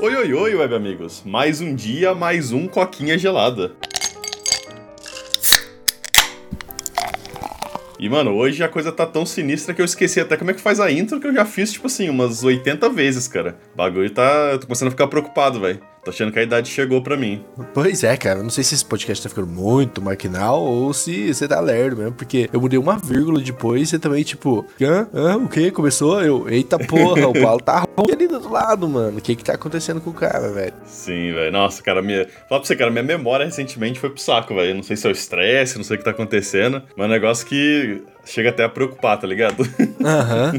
Oi, oi, oi, web amigos. Mais um dia, mais um coquinha gelada. E, mano, hoje a coisa tá tão sinistra que eu esqueci até como é que faz a intro que eu já fiz, tipo assim, umas 80 vezes, cara. O bagulho tá. Eu tô começando a ficar preocupado, velho. Tô achando que a idade chegou pra mim. Pois é, cara. Não sei se esse podcast tá ficando muito maquinal ou se você tá lerdo mesmo, porque eu mudei uma vírgula depois e você também, tipo, hã? Hã? O que? Começou? Eu, eita porra, o Paulo tá ruim ali do lado, mano. O que que tá acontecendo com o cara, velho? Sim, velho. Nossa, cara, minha. Fala pra você, cara, minha memória recentemente foi pro saco, velho. Não sei se é o estresse, não sei o que tá acontecendo, mas é um negócio que chega até a preocupar, tá ligado? Aham.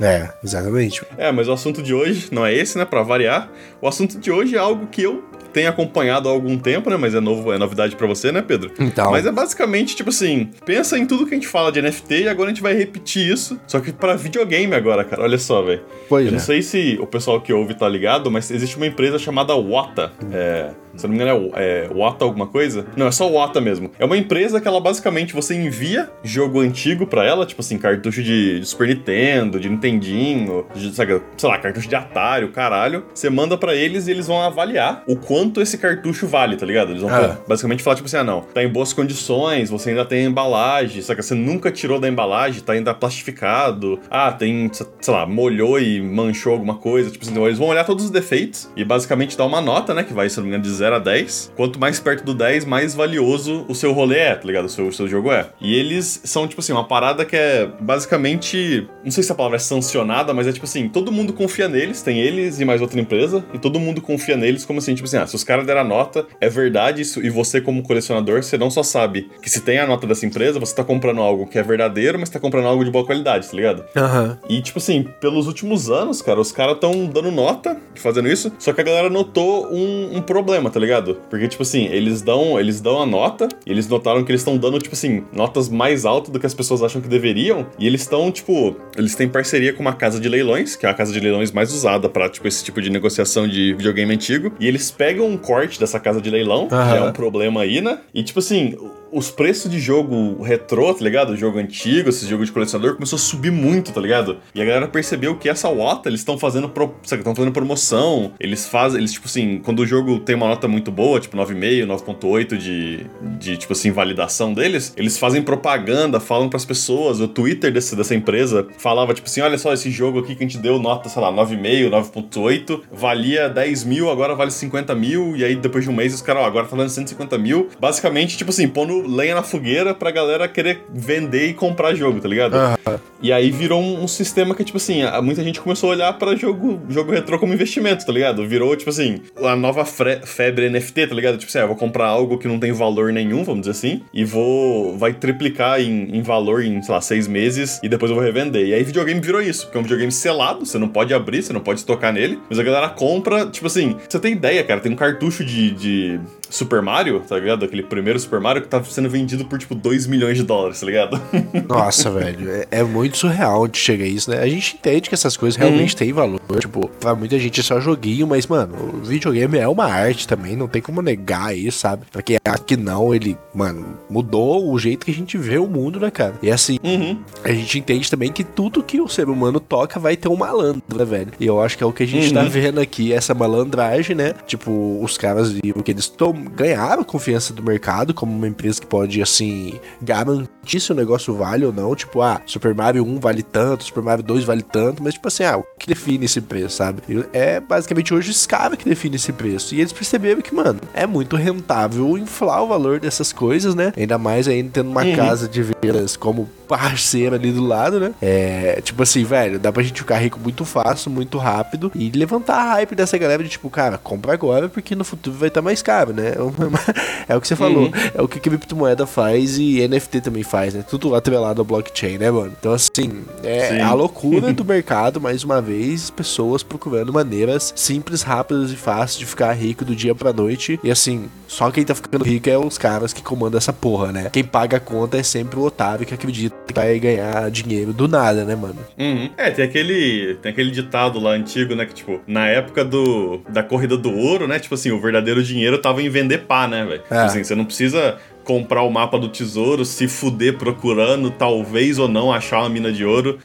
é, exatamente. É, mas o assunto de hoje não é esse, né? Pra variar. O assunto de hoje é algo que eu tenho acompanhado há algum tempo, né? Mas é novo, é novidade para você, né, Pedro? Então. Mas é basicamente, tipo assim, pensa em tudo que a gente fala de NFT e agora a gente vai repetir isso, só que para videogame agora, cara. Olha só, velho. Pois Eu é. não sei se o pessoal que ouve tá ligado, mas existe uma empresa chamada Wata. É, se não me engano, é, é Wata alguma coisa? Não, é só Wata mesmo. É uma empresa que ela basicamente você envia jogo antigo pra ela, tipo assim, cartucho de, de Super Nintendo, de Nintendinho, de, sabe, sei lá, cartucho de Atari, o caralho. Você manda pra eles e eles vão avaliar o quanto esse cartucho vale, tá ligado? Eles vão Ah. basicamente falar, tipo assim, ah, não, tá em boas condições, você ainda tem embalagem, saca? Você nunca tirou da embalagem, tá ainda plastificado. Ah, tem, sei lá, molhou e manchou alguma coisa. Tipo assim, eles vão olhar todos os defeitos e basicamente dar uma nota, né? Que vai, se não me engano, de 0 a 10. Quanto mais perto do 10, mais valioso o seu rolê é, tá ligado? O seu, o seu jogo é. E eles são, tipo assim, uma parada que é basicamente. Não sei se a palavra é sancionada, mas é tipo assim, todo mundo confia neles, tem eles e mais outra empresa, e todo mundo confia neles como assim, tipo assim, ah, se os caras deram a nota, é verdade isso, e você, como colecionador, você não só sabe que se tem a nota dessa empresa, você tá comprando algo que é verdadeiro, mas tá comprando algo de boa qualidade, tá ligado? Aham. E, tipo assim, pelos últimos anos, cara, os caras tão dando nota fazendo isso, só que a galera notou um, um problema, tá ligado? Porque, tipo assim, eles dão, eles dão a nota, e eles notaram que eles estão dando, tipo assim, notas mais altas do que as pessoas acham que deveriam, e eles estão, tipo, eles têm parceria com uma casa de leilões, que é a casa de leilões mais usada pra, tipo, esse tipo de negociação de videogame antigo, e eles pegam um corte dessa casa de leilão, que é um problema aí, né? E, tipo assim, os preços de jogo retrô, tá ligado? Jogo antigo, esse jogo de colecionador, começou a subir muito, tá ligado? E a galera percebeu que essa Wata, eles estão fazendo, pro, estão fazendo promoção, eles fazem, eles, tipo assim, quando o jogo tem uma nota muito boa, tipo 9,5, 9,8 de, de, tipo assim, validação deles, eles fazem propaganda, falam pras pessoas, o Twitter desse, dessa empresa falava, tipo assim, olha só, esse jogo aqui que a gente deu nota, sei lá, 9,5, 9,8, valia 10 mil, agora vale 50 mil, e aí depois de um mês os caras, ó, agora tá valendo 150 mil, basicamente, tipo assim, pondo lenha na fogueira pra galera querer vender e comprar jogo, tá ligado? Aham. E aí virou um, um sistema que, tipo assim, a- muita gente começou a olhar pra jogo, jogo retrô como investimento, tá ligado? Virou, tipo assim, a nova febre NFT, tá ligado? Tipo assim, ah, eu vou comprar algo que não tem valor nenhum, vamos dizer assim, e vou. vai triplicar em, em valor em, sei lá, seis meses e depois eu vou revender. E aí videogame virou isso, porque é um videogame selado, você não pode abrir, você não pode tocar nele, mas a galera compra, tipo assim, você tem ideia, cara, tem um cartucho de. de Super Mario, tá ligado? Aquele primeiro Super Mario que tá sendo vendido por tipo 2 milhões de dólares, tá ligado? Nossa, velho, é, é muito surreal onde chega isso, né? A gente entende que essas coisas realmente têm valor. Tipo, pra muita gente é só joguinho, mas, mano, o videogame é uma arte também, não tem como negar isso, sabe? Pra quem acha que não, ele, mano, mudou o jeito que a gente vê o mundo, né, cara? E assim, Uhum. a gente entende também que tudo que o ser humano toca vai ter um malandro, né, velho? E eu acho que é o que a gente tá Uhum. vendo aqui, essa malandragem, né? Tipo, os caras viram que eles tom- ganharam confiança do mercado como uma empresa que pode, assim, garantir se o negócio vale ou não. Tipo, ah, Super Mario 1 vale tanto, Super Mario 2 vale tanto, mas tipo assim, ah, o que define esse preço, sabe? É basicamente hoje os caras que definem esse preço. E eles perceberam que, mano, é muito rentável inflar o valor dessas coisas, né? Ainda mais ainda tendo uma Uhum. casa de vendas como parceira ali do lado, né? É, tipo assim, velho, dá pra gente ficar rico muito fácil, muito rápido e levantar a hype dessa galera de tipo, cara, compra agora porque no futuro vai estar mais caro, né? É o que você falou, Uhum. é o que criptomoeda faz e NFT também faz, né? Tudo atrelado ao blockchain, né, mano? Então, assim, é Sim. a loucura do mercado, mais uma vez, pessoas procurando maneiras simples, rápidas e fáceis de ficar rico do dia pra noite. E assim, só quem tá ficando rico é os caras que comandam essa porra, né? Quem paga a conta é sempre o otário que acredita que vai ganhar dinheiro do nada, né, mano? Uhum. É, tem aquele, tem aquele ditado lá antigo, né? Que, tipo, na época do, da corrida do ouro, né? Tipo assim, o verdadeiro dinheiro tava em vender pá, né, velho? Tipo É. assim, você não precisa comprar o mapa do tesouro, se fuder procurando, talvez ou não achar uma mina de ouro?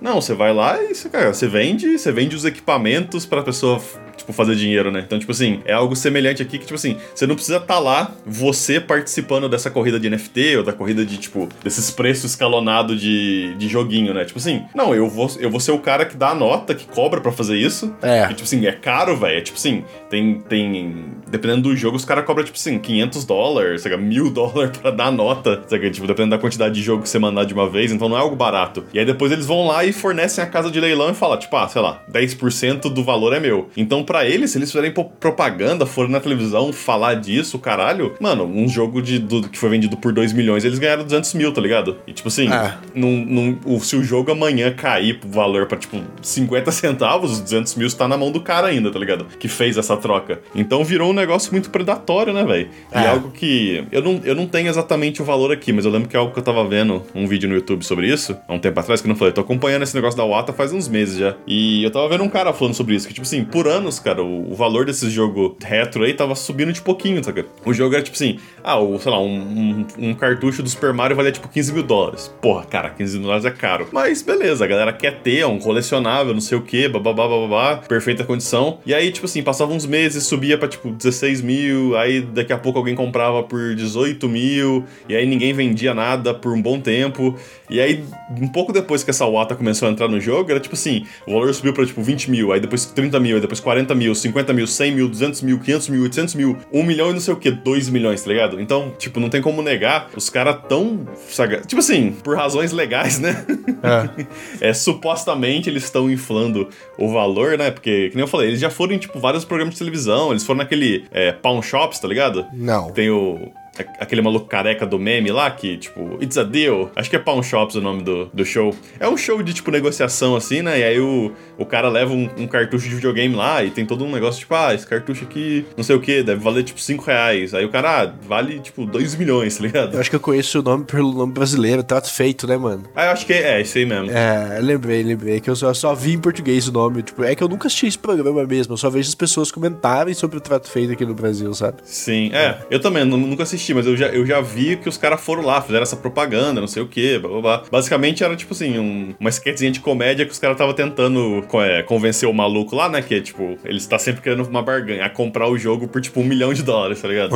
Não, você vai lá e cara, você vende, você vende os equipamentos pra pessoa tipo, fazer dinheiro, né? Então, tipo assim, é algo semelhante aqui que, tipo assim, você não precisa estar tá lá, você participando dessa corrida de NFT ou da corrida de, tipo, desses preços escalonados de, de joguinho, né? Tipo assim, não, eu vou, eu vou ser o cara que dá a nota, que cobra para fazer isso. É. E, tipo assim, é caro, velho. É tipo assim, tem, tem. Dependendo do jogo, os caras cobram, tipo assim, 500 dólares, sabe? Mil dólares pra dar nota, sabe? Tipo, dependendo da quantidade de jogo que você mandar de uma vez, então não é algo barato. E aí depois eles vão lá e fornecem a casa de leilão e falam, tipo, ah, sei lá, 10% do valor é meu. Então, para eles, se eles fizerem propaganda, forem na televisão falar disso, caralho, mano, um jogo de, do, que foi vendido por 2 milhões, eles ganharam 200 mil, tá ligado? E tipo assim, Ah. num, num- o- se o jogo amanhã cair pro valor pra, tipo, 50 centavos, os 200 mil está na mão do cara ainda, tá ligado? Que fez essa troca. Então virou um negócio muito predatório, né, velho? E É. algo que. Eu não, eu não tenho exatamente o valor aqui, mas eu lembro que é algo que eu tava vendo um vídeo no YouTube sobre isso, há um tempo atrás, que eu não falei. Tô acompanhando esse negócio da Wata faz uns meses já. E eu tava vendo um cara falando sobre isso, que, tipo assim, por anos, cara, o, o valor desse jogo retro aí tava subindo de pouquinho, saca? O jogo era tipo assim, ah, o, sei lá, um, um, um cartucho do Super Mario valia tipo 15 mil dólares. Porra, cara, 15 mil dólares é caro. Mas beleza, a galera quer ter, é um colecionável, não sei o que, bababá, bababá, perfeita condição. E aí, tipo assim, passava uns meses, subia pra tipo 16 mil, aí daqui a pouco alguém comprava por 18 mil, e aí ninguém vendia nada por um bom tempo. E aí, um pouco depois que essa Wata começou a entrar no jogo, era tipo assim, o valor subiu pra tipo 20 mil, aí depois 30 mil, aí depois 40 mil, 50 mil, 100 mil, 200 mil, 500 mil, 800 mil, 1 milhão e não sei o que, 2 milhões, tá ligado? Então, tipo, não tem como negar, os caras tão. saga- Tipo assim, por razões legais, né? É. É, supostamente eles estão inflando o valor, né? Porque, que nem eu falei, eles já foram em, tipo, vários programas de televisão, eles foram naquele é, Pawn Shops, tá ligado? Não. Tem o. Aquele maluco careca do meme lá, que, tipo, It's a Deal. Acho que é Pawn Shops o nome do, do show. É um show de, tipo, negociação, assim, né? E aí o, o cara leva um, um cartucho de videogame lá e tem todo um negócio, tipo, ah, esse cartucho aqui, não sei o que, deve valer, tipo, 5 reais. Aí o cara, ah, vale, tipo, 2 milhões, tá ligado? Eu acho que eu conheço o nome pelo nome brasileiro, trato feito, né, mano? Ah, eu acho que é, é isso aí mesmo. É, lembrei, lembrei, que eu só, só vi em português o nome. Tipo, é que eu nunca assisti esse programa mesmo, eu só vejo as pessoas comentarem sobre o trato feito aqui no Brasil, sabe? Sim, é. Eu também nu- nunca assisti, mas eu já, eu já vi que os caras foram lá, fizeram essa propaganda, não sei o quê, blá blá blá. Basicamente era tipo assim, um- uma sketchzinha de comédia que os caras estavam tentando é, convencer o maluco lá, né? Que tipo, ele está sempre querendo uma barganha, a comprar o jogo por tipo um milhão de dólares, tá ligado?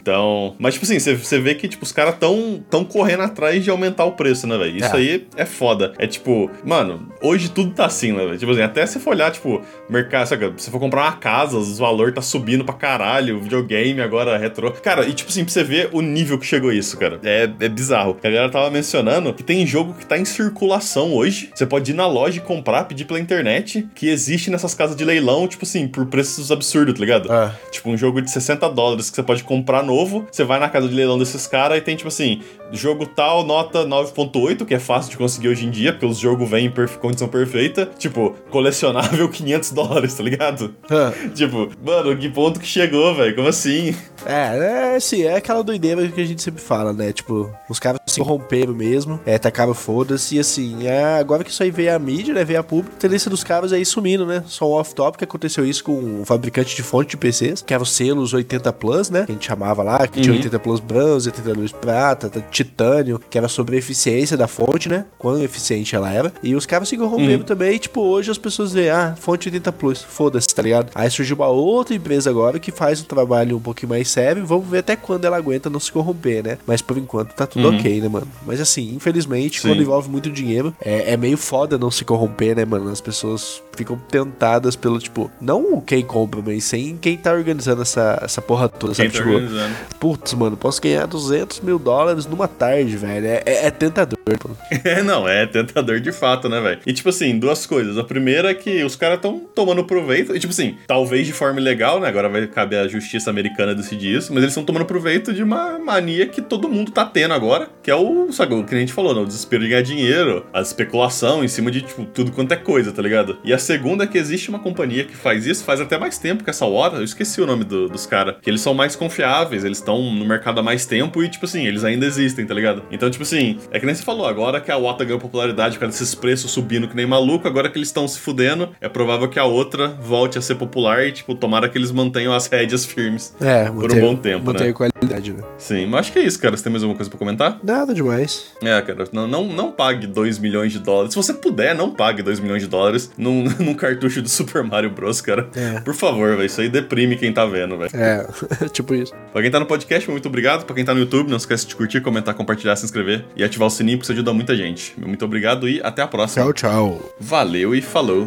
Então. Mas tipo assim, você- vê que tipo, os caras tão, tão correndo atrás de aumentar o preço, né, velho? Isso É. aí é foda. É tipo, mano, hoje tudo tá assim, né, velho? Tipo assim, até se for olhar, tipo, mercado, sabe? Se for comprar uma casa, os valores tá subindo pra caralho, videogame agora retro. Cara, e tipo assim, pra você ver o nível que chegou isso, cara. É, é bizarro. A galera tava mencionando que tem jogo que tá em circulação hoje. Você pode ir na loja e comprar, pedir pela internet, que existe nessas casas de leilão, tipo assim, por preços absurdos, tá ligado? Ah. Tipo, um jogo de 60 dólares que você pode comprar novo. Você vai na casa de leilão desses caras e tem, tipo assim, jogo tal, nota 9.8, que é fácil de conseguir hoje em dia, porque os jogos vêm em perfe- condição perfeita. Tipo, colecionável 500 dólares, tá ligado? Ah. tipo, mano, que ponto que chegou, velho? Como assim? É, é assim, é aquela doideira que a gente sempre fala, né? Tipo, os caras se corromperam mesmo, é, tacaram foda-se, e assim, é, agora que isso aí veio a mídia, né? Veio a público, a tendência dos caras é ir sumindo, né? Só um off-top que aconteceu isso com um fabricante de fonte de PCs, que era o selos 80 Plus, né? Que a gente chamava lá, que tinha Uhum. 80 Plus bronze, 80 Plus prata, titânio, que era sobre a eficiência da fonte, né? Quão eficiente ela era. E os caras se corromperam Uhum. também, e, tipo, hoje as pessoas veem, ah, fonte 80 Plus, foda-se, tá ligado? Aí surgiu uma outra empresa agora que faz um trabalho um pouquinho mais sério, vamos ver até quando ela aguenta não se corromper, né? Mas por enquanto tá tudo Uhum. ok, né, mano? Mas assim, infelizmente, Sim. quando envolve muito dinheiro, é, é meio foda não se corromper, né, mano? As pessoas ficam tentadas pelo, tipo, não quem compra, mas sim quem tá organizando essa, essa porra toda, Quem sabe? tá Tipo, organizando? putz, mano, posso ganhar 200 mil dólares numa tarde, velho. É, é, é tentador, mano. É, não, é tentador de fato, né, velho? E, tipo assim, duas coisas. A primeira é que os caras estão tomando proveito. E, tipo assim, talvez de forma ilegal, né? Agora vai caber a justiça americana decidir isso. Mas eles estão tomando proveito de uma mania que todo mundo tá tendo agora. Que é o, sabe, o que a gente falou, né? O desespero de ganhar dinheiro. A especulação em cima de, tipo, tudo quanto é coisa, tá ligado? E a segunda é que existe uma companhia que faz isso faz até mais tempo que essa hora. Eu esqueci o nome do- dos caras. Que eles são mais confiáveis. Eles estão no mercado há mais tempo e, tipo assim, eles ainda existem, tá ligado? Então, tipo assim, é que nem você falou, agora que a Wata ganhou popularidade por causa desses preços subindo que nem maluco, agora que eles estão se fudendo, é provável que a outra volte a ser popular e, tipo, tomara que eles mantenham as rédeas firmes É, por um bom tempo, né? Qualidade, né? Sim, mas acho que é isso, cara. Você tem mais alguma coisa pra comentar? Nada demais. É, cara, não, não, não pague 2 milhões de dólares. Se você puder, não pague 2 milhões de dólares num, num cartucho do Super Mario Bros, cara. É. Por favor, velho. Isso aí deprime quem tá vendo, velho. É, tipo isso. Pra quem tá no podcast, muito obrigado. Pra quem tá no YouTube, não esquece de curtir, comentar, compartilhar, se inscrever e ativar o sininho, porque isso ajuda muita gente. Muito obrigado e até a próxima. Tchau, tchau. Valeu e falou.